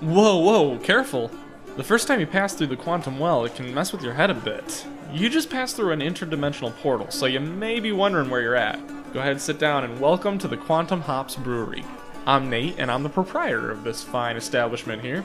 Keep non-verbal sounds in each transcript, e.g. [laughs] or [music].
Whoa, whoa, careful. The first time you pass through the quantum well, it can mess with your head a bit. You just passed through an interdimensional portal, so you may be wondering where you're at. Go ahead and sit down and welcome to the Quantum Hops Brewery. I'm Nate, and I'm the proprietor of this fine establishment here.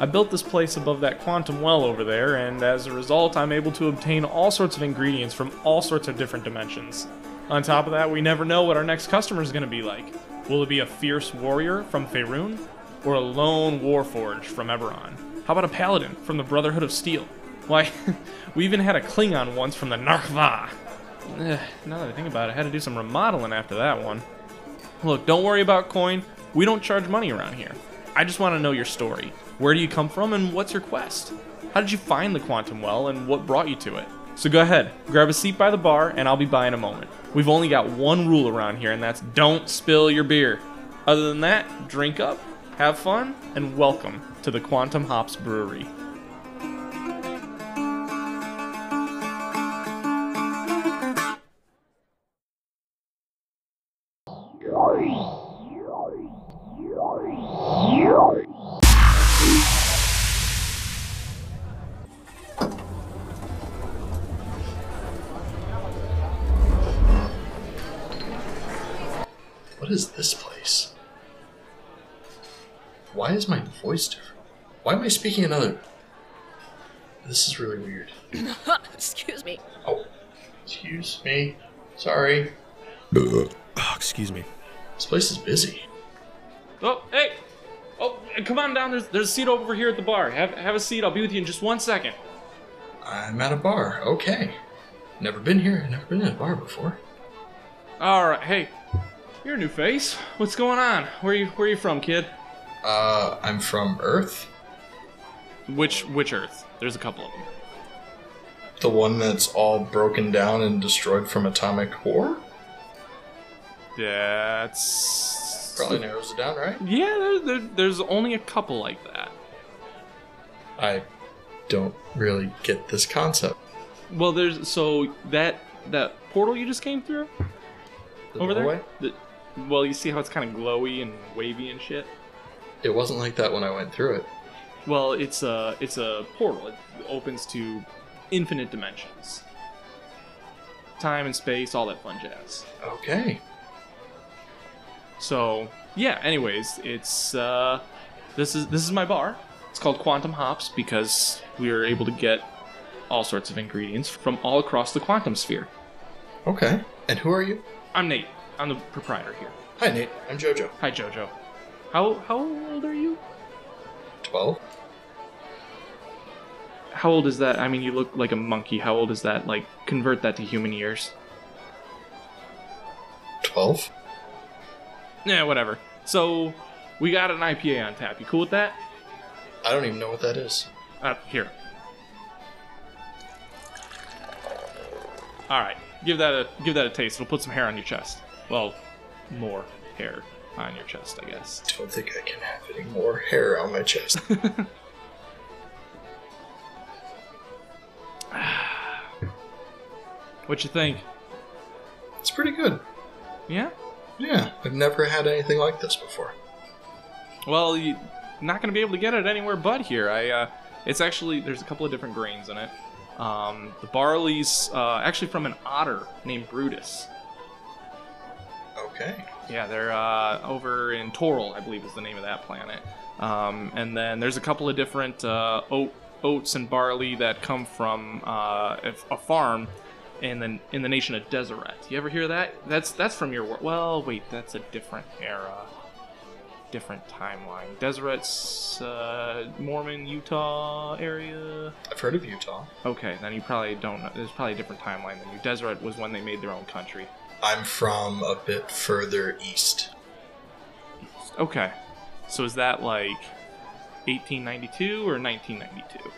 I built this place above that quantum well over there, and as a result, I'm able to obtain all sorts of ingredients from all sorts of different dimensions. On top of that, we never know what our next customer is going to be like. Will it be a fierce warrior from Faerun, or a lone warforged from Eberron? How about a paladin from the Brotherhood of Steel? Why, [laughs] we even had a Klingon once from the Narva. Now that I think about it, I had to do some remodeling after that one. Look, don't worry about coin. We don't charge money around here. I just want to know your story. Where do you come from and what's your quest? How did you find the quantum well and what brought you to it? So go ahead, grab a seat by the bar and I'll be by in a moment. We've only got one rule around here and that's don't spill your beer. Other than that, drink up, have fun, and welcome to the Quantum Hops Brewery. Why is my voice different? Why am I speaking another? This is really weird. [laughs] Excuse me. Oh, excuse me. Sorry. Oh, excuse me. This place is busy. Oh, hey! Oh, come on down. There's, there's a seat over here at the bar. Have, have a seat. I'll be with you in just one second. I'm at a bar. Okay. Never been here. Never been in a bar before. All right. Hey, you're a new face. What's going on? Where you Where you from, kid? Uh, I'm from Earth. Which Which Earth? There's a couple of them. The one that's all broken down and destroyed from atomic war? That's Probably narrows it down, right? Yeah, there, there, there's only a couple like that. I don't really get this concept. Well, there's so that that portal you just came through The over doorway? there. The, well, you see how it's kind of glowy and wavy and shit. It wasn't like that when I went through it. Well, it's a it's a portal. It opens to infinite dimensions, time and space, all that fun jazz. Okay. So yeah. Anyways, it's uh, this is this is my bar. It's called Quantum Hops because we are able to get all sorts of ingredients from all across the quantum sphere. Okay. And who are you? I'm Nate. I'm the proprietor here. Hi, Nate. I'm JoJo. Hi, Jojo. How how old are you? 12? How old is that? I mean, you look like a monkey. How old is that? Like, convert that to human years. 12? Yeah, whatever. So, we got an IPA on tap. You cool with that? I don't even know what that is. Uh, here. All right, give that a give that a taste. It'll put some hair on your chest. Well, more hair on your chest, I guess. I Don't think I can have any more hair on my chest. [laughs] What you think? it's pretty good. Yeah. Yeah, I've never had anything like this before. Well, you're not going to be able to get it anywhere but here. I, uh, it's actually there's a couple of different grains in it. Um, the barley's uh, actually from an otter named Brutus. Okay. Yeah, they're uh, over in Toril, I believe is the name of that planet. Um, and then there's a couple of different uh, oat, oats and barley that come from uh, a, farm in the in the nation of Deseret. You ever hear that? That's that's from your well, wait, that's a different era, different timeline. Deseret's uh, Mormon, Utah area. I've heard of Utah. Okay, then you probably don't know. There's probably a different timeline than you. Deseret was when they made their own country. I'm from a bit further east. Okay. So is that like 1892 or 1992?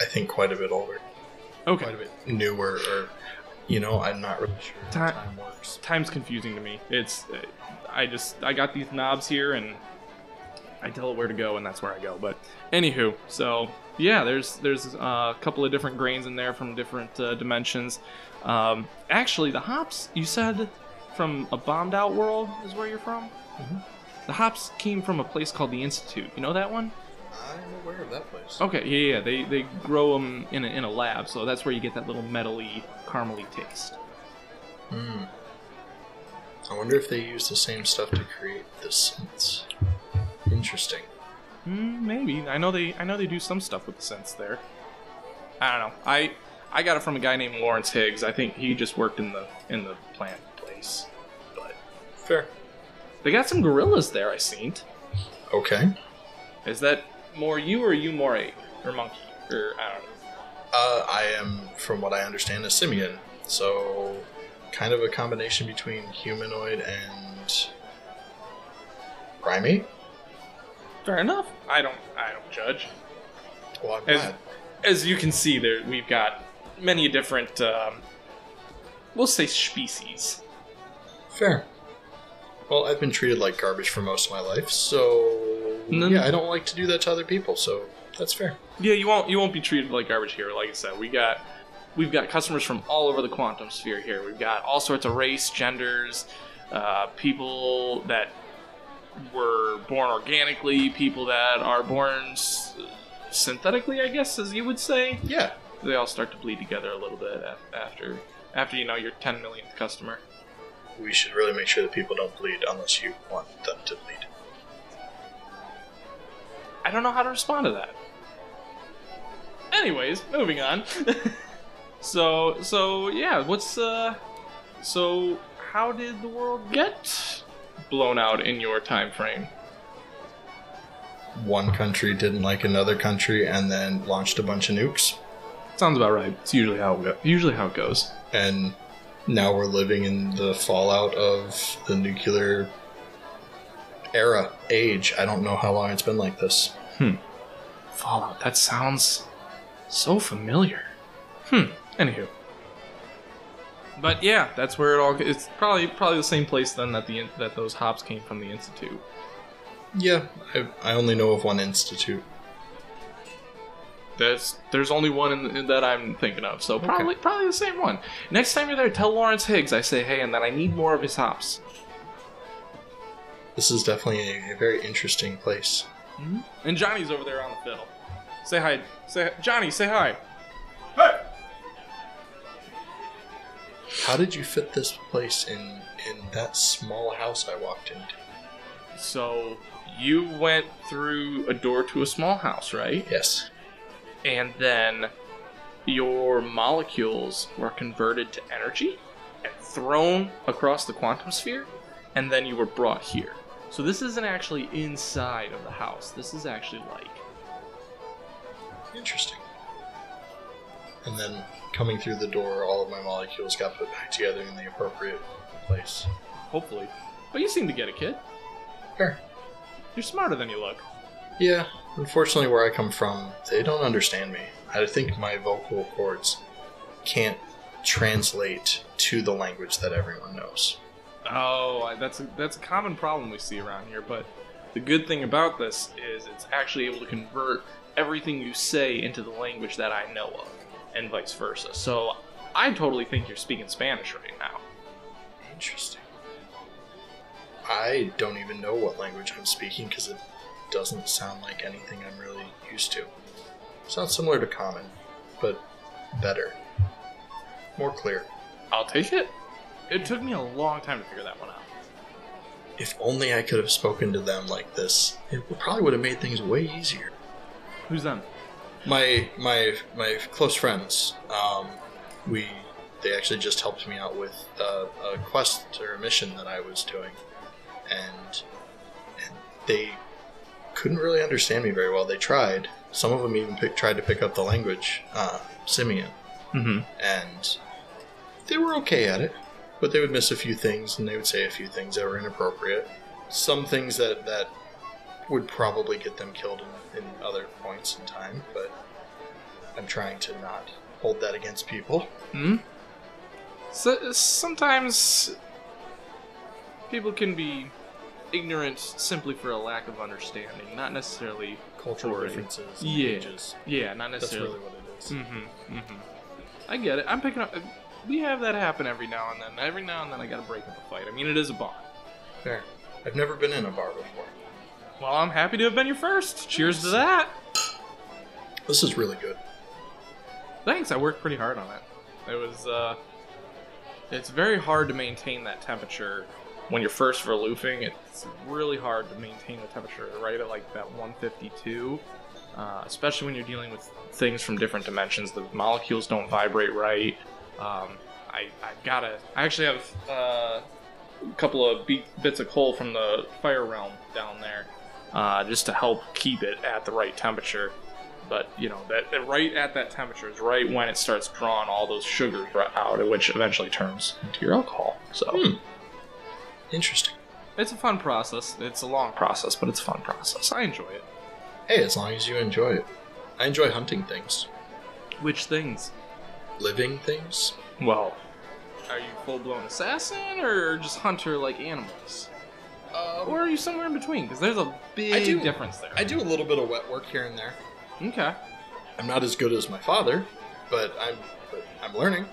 I think quite a bit older. Okay. Quite a bit newer, or, you know, I'm not really sure how time works. Time's confusing to me. It's uh, I just I got these knobs here and I tell it where to go, and that's where I go. But anywho, so yeah, there's there's uh, a couple of different grains in there from different uh, dimensions. Um, actually, the hops you said from a bombed out world is where you're from. The hops came from a place called the Institute. You know that one? I'm aware of that place. Okay, yeah, yeah. They they grow them in a, in a lab, so that's where you get that little metally, caramely taste. Hmm. I wonder if they use the same stuff to create the scents. Interesting. Mm, maybe. I know they. I know they do some stuff with the scents there. I don't know. I I got it from a guy named Lawrence Higgs. I think he just worked in the in the plant place. But Fair. they got some gorillas there. I seen. Okay. Is that more you or you more ape or monkey or I don't know. Uh, I am, from what I understand, a simian. So, kind of a combination between humanoid and primate. Fair enough. I don't. I don't judge. Well, I'm As, as you can see, there we've got many different. Um, we'll say species. Fair. Well, I've been treated like garbage for most of my life, so No, yeah, no. I don't like to do that to other people. So that's fair. Yeah, you won't you won't be treated like garbage here. Like I said, we got we've got customers from all over the quantum sphere here. We've got all sorts of race, genders, uh, people that were born organically, people that are born s- synthetically, I guess, as you would say. Yeah. They all start to bleed together a little bit after after you know your 10 millionth customer. We should really make sure that people don't bleed unless you want them to bleed. I don't know how to respond to that. Anyways, moving on. [laughs] so so yeah, what's uh so how did the world get blown out in your time frame? One country didn't like another country and then launched a bunch of nukes. Sounds about right. It's usually how it go- usually how it goes. and now we're living in the fallout of the nuclear era age i don't know how long it's been like this Hmm. Fallout. That sounds so familiar. Hmm. Anywho. But yeah, that's where it all. It's probably probably the same place then that the that those hops came from the institute. yeah i, I only know of one institute There's there's only one in, in that I'm thinking of, so probably probably the same one. Next time you're there, tell Lawrence Higgs I say hey, and that I need more of his hops. this is definitely a, a very interesting place mm-hmm. And Johnny's over there on the fiddle. Say hi. Say Johnny. Say hi. How did you fit this place in in that small house i walked into So you went through a door to a small house, right? yes And then your molecules were converted to energy and thrown across the quantum sphere, and then you were brought here. So this isn't actually inside of the house. This is actually like interesting and then coming through the door all of my molecules got put back together in the appropriate place hopefully. But you seem to get it, kid. fair You're smarter than you look. Yeah, unfortunately, where I come from, they don't understand me. I think my vocal cords can't translate to the language that everyone knows. Oh, that's a, that's a common problem we see around here. But the good thing about this is it's actually able to convert everything you say into the language that I know of, and vice versa. So I totally think you're speaking Spanish right now. Interesting. I don't even know what language I'm speaking because it doesn't sound like anything I'm really used to. Sounds similar to common, but better. More clear. I'll take it. It took me a long time to figure that one out. If only I could have spoken to them like this, it probably would have made things way easier. Who's them? My my my close friends um, we they actually just helped me out with uh, a quest or a mission that I was doing. And, and they couldn't really understand me very well. They tried. Some of them even pick, tried to pick up the language uh, Simian Mm-hmm. and they were okay at it but they would miss a few things and they would say a few things that were inappropriate. Some things that that would probably get them killed in, in other points in time but i'm trying to not hold that against people Hmm. So sometimes people can be ignorant simply for a lack of understanding, not necessarily Cultural differences. and Yeah. ages. Yeah, not necessarily. That's really what it is. Mm-hmm. Mm-hmm. I get it. I'm picking up. We have that happen every now and then. Every now and then, I gotta break up a fight. I mean, it is a bar. Fair. I've never been in a bar before. Well, I'm happy to have been your first. Cheers to that. This is really good. Thanks. I worked pretty hard on it. It was. uh It's very hard to maintain that temperature when you're first vorlaufing. It's really hard to maintain the temperature right at like that 152. Uh, especially when you're dealing with things from different dimensions. The molecules don't vibrate right. Um, I, I gotta. I actually have uh, a couple of be- bits of coal from the fire realm down there, uh, just to help keep it at the right temperature. But you know that, that right at that temperature is right when it starts drawing all those sugars out, which eventually turns into your alcohol. So Hmm. Interesting. it's a fun process. It's a long process, but it's a fun process. I enjoy it. Hey, as long as you enjoy it. I enjoy hunting things. Which things? Living things. Well, are you full blown assassin or just hunter like animals? Or are you somewhere in between? Because there's a big I do- difference there. I do a little bit of wet work here and there. Okay. I'm not as good as my father, but I'm but I'm learning.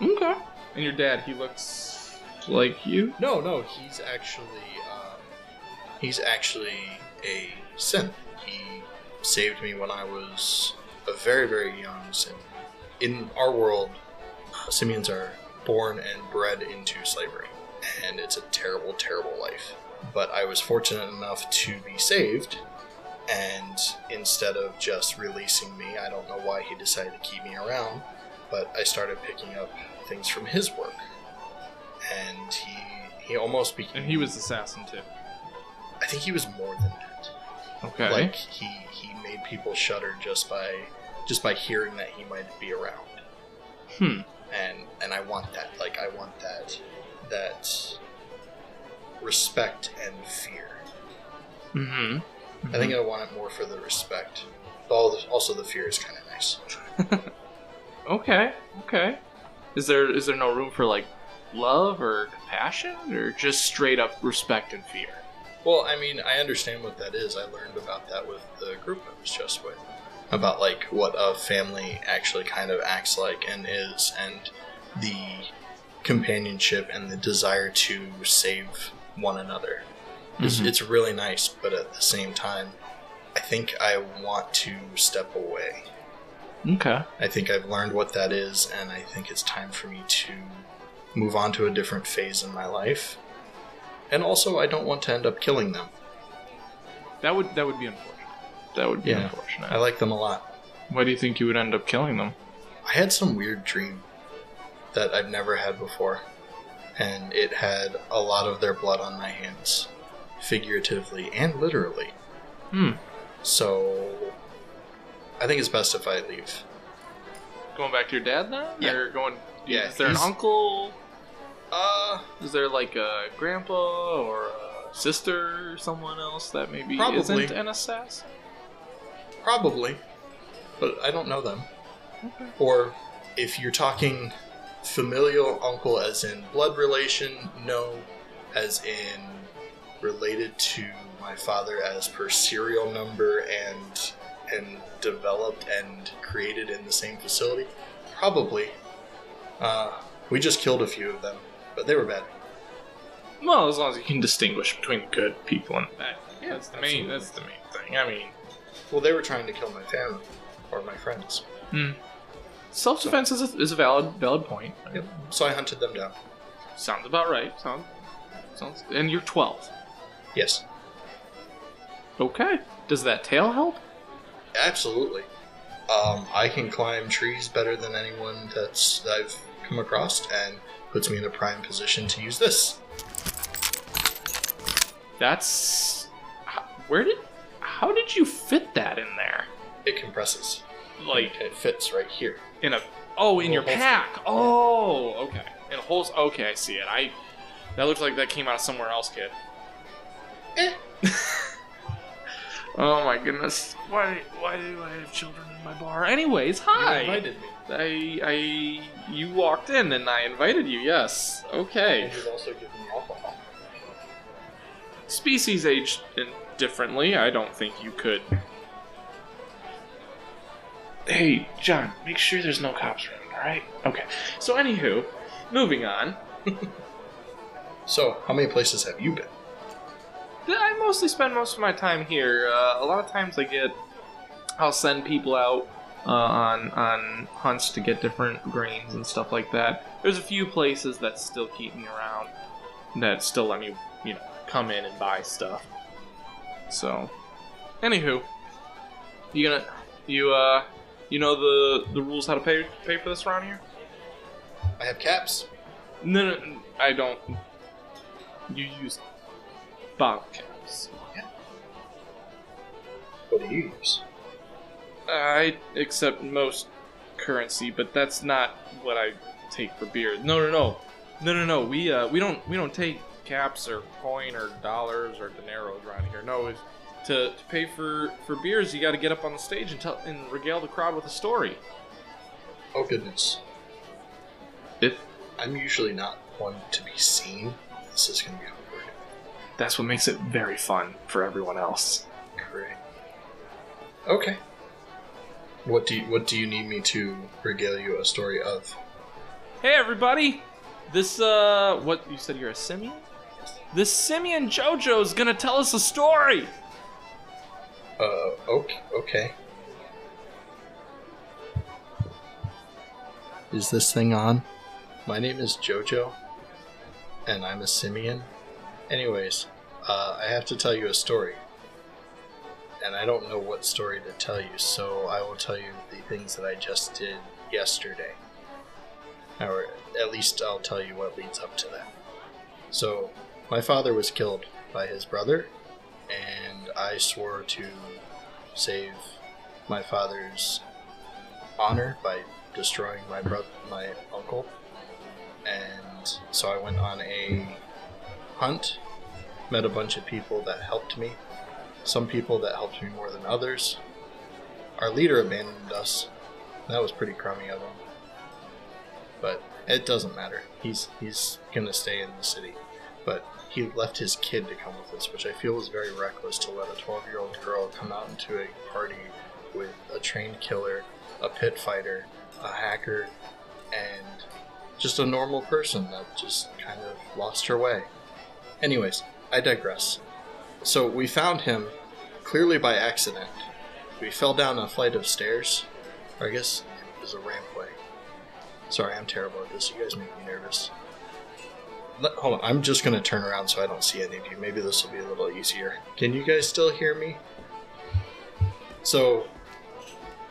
Okay. And your dad, he looks like you? No, no, he's actually um, he's actually a synth. He saved me when I was a very very young sim. In our world, simians are born and bred into slavery, and it's a terrible, terrible life. But I was fortunate enough to be saved, and instead of just releasing me, I don't know why he decided to keep me around, but I started picking up things from his work, and he he almost became. And he was assassin too. I think he was more than that. Okay. Like he he made people shudder just by just by hearing that he might be around. Hmm. And and I want that. Like I want that that respect and fear. Mm-hmm. I think I want it more for the respect. Also the fear is kind of nice. [laughs] Okay. Okay. Is there is there no room for like love or compassion or just straight up respect and fear? Well, I mean, I understand what that is. I learned about that with the group I was just with. About like what a family actually kind of acts like and is and the companionship and the desire to save one another. It's, Mhm. it's really nice, but at the same time, I think I want to step away. Okay. I think I've learned what that is, and I think it's time for me to move on to a different phase in my life. And also, I don't want to end up killing them. That would that would be unfortunate. That would be Yeah. unfortunate. I like them a lot. Why do you think you would end up killing them? I had some weird dream that I've never had before, and it had a lot of their blood on my hands, figuratively and literally. Hmm. So, I think it's best if I leave. Going back to your dad then? Yeah. Or going Yeah, Is there an uncle? Uh, Is there like a grandpa or a sister or someone else that maybe Probably. isn't an assassin? probably, but I don't know them. Okay. Or if you're talking familial uncle as in blood relation, no, as in related to my father as per serial number and and developed and created in the same facility, probably. Uh, we just killed a few of them, but they were bad. Well, as long as you can distinguish between good people and bad. Yeah, that's the main. That's the main thing. I mean, Well, they were trying to kill my family or my friends. Self-defense is a, is a valid valid point. Yep. So I hunted them down. Sounds about right. Sounds sounds. And you're 12. Yes, Okay. Does that tail help? absolutely. Um, I can climb trees better than anyone that's that I've come across, and puts me in a prime position to use this. That's where did how did you fit that in there? It compresses. Like It fits right here. in a oh in your Holster. pack. Oh, okay. In a holes. Okay, I see it. I that looks like that came out of somewhere else, kid. Eh. [laughs] oh my goodness. Why why do I have children in my bar? Anyways, hi. You invited me. I I you walked in and I invited you. Yes. Okay. And also given alcohol. species age differently. I don't think you could. Hey, John, make sure there's no cops around, alright? Okay. So, anywho, moving on. [laughs] So, how many places have you been? I mostly spend most of my time here. Uh, a lot of times I get, I'll send people out uh, on on hunts to get different grains and stuff like that. There's a few places that still keep me around, that still let me, you know, come in and buy stuff. So, anywho, you gonna, you uh, you know the the rules how to pay pay for this around here? I have caps. No, no, no, I don't. You use bottle caps. What do you use? I accept most currency, but that's not what I take for beer. No, no, no, no, no, no. We uh, we don't we don't take caps or coin or dollars or dineros around here. No, it's, to to pay for for beers, you got to get up on the stage and tell and regale the crowd with a story. Oh goodness. It I'm usually not one to be seen. This is gonna be awkward. that's what makes it very fun for everyone else. Great. Okay. What do you, what do you need me to regale you a story of? Hey everybody! This uh what you said you're a simian? This simian Jojo is gonna tell us a story! Uh, okay. okay. Is this thing on? My name is Jojo, and I'm a simian. Anyways, uh, I have to tell you a story. And I don't know what story to tell you, so I will tell you the things that I just did yesterday. Or at least I'll tell you what leads up to that. So, my father was killed by his brother, and I swore to save my father's honor by destroying my brother, my uncle. And so I went on a hunt, met a bunch of people that helped me. Some people that helped me more than others. Our leader abandoned us. That was pretty crummy of him. But it doesn't matter. He's he's gonna stay in the city. But he left his kid to come with us, which I feel was very reckless to let a 12 year old girl come out into a party with a trained killer, a pit fighter, a hacker, and just a normal person that just kind of lost her way. Anyways, I digress. So we found him clearly by accident. We fell down a flight of stairs, or I guess it was a rampway. Sorry, I'm terrible at this. You guys make me nervous. Hold on, I'm just gonna turn around so I don't see any of you. Maybe this will be a little easier. Can you guys still hear me? So,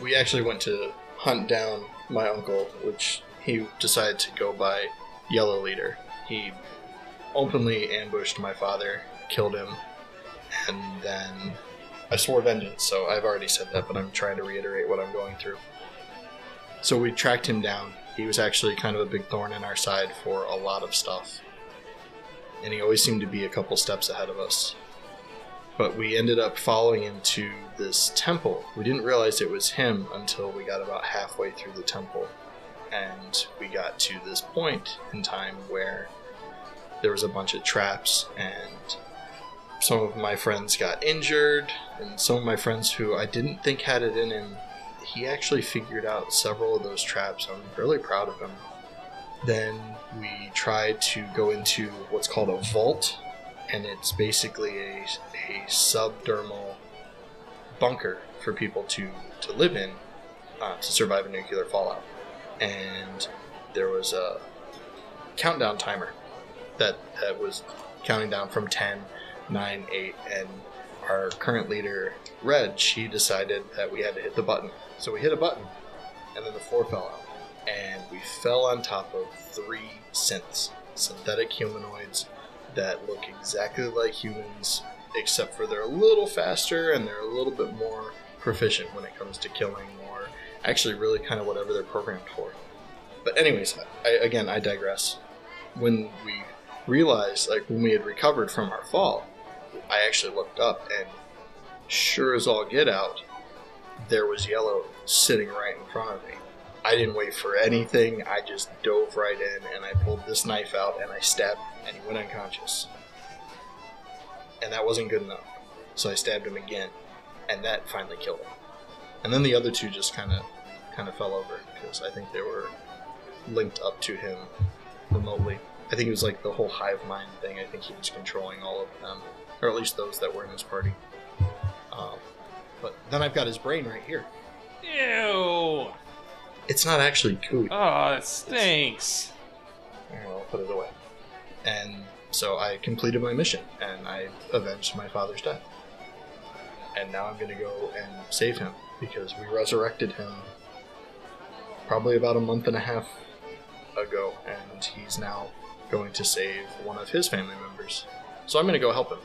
we actually went to hunt down my uncle, which he decided to go by Yellow Leader. He openly ambushed my father, killed him, and then I swore vengeance, so I've already said that, but I'm trying to reiterate what I'm going through. So we tracked him down. He was actually kind of a big thorn in our side for a lot of stuff. And he always seemed to be a couple steps ahead of us. But we ended up following him to this temple. We didn't realize it was him until we got about halfway through the temple. And we got to this point in time where there was a bunch of traps and some of my friends got injured and some of my friends who I didn't think had it in him he actually figured out several of those traps. I'm really proud of him. Then we tried to go into what's called a vault, and it's basically a, a subdermal bunker for people to, to live in uh, to survive a nuclear fallout. And there was a countdown timer that, that was counting down from 10, 9, 8, and our current leader, Red, she decided that we had to hit the button. So we hit a button, and then the floor fell out. We fell on top of three synths, synthetic humanoids that look exactly like humans, except for they're a little faster and they're a little bit more proficient when it comes to killing, or actually, really kind of whatever they're programmed for. But, anyways, I, again, I digress. When we realized, like, when we had recovered from our fall, I actually looked up and sure as all get out, there was Yellow sitting right in front of me. I didn't wait for anything. I just dove right in and I pulled this knife out and I stabbed him and he went unconscious. and that wasn't good enough. So I stabbed him again, and that finally killed him. And then the other two just kind of kind of fell over because I think they were linked up to him remotely. I think it was like the whole hive mind thing. I think he was controlling all of them, or at least those that were in his party. Um, but then I've got his brain right here. Ew! It's not actually goo. Oh, ah, it stinks. I'll put it away. And so I completed my mission, and I avenged my father's death. And now I'm going to go and save him because we resurrected him probably about a month and a half ago, and he's now going to save one of his family members. So I'm going to go help him.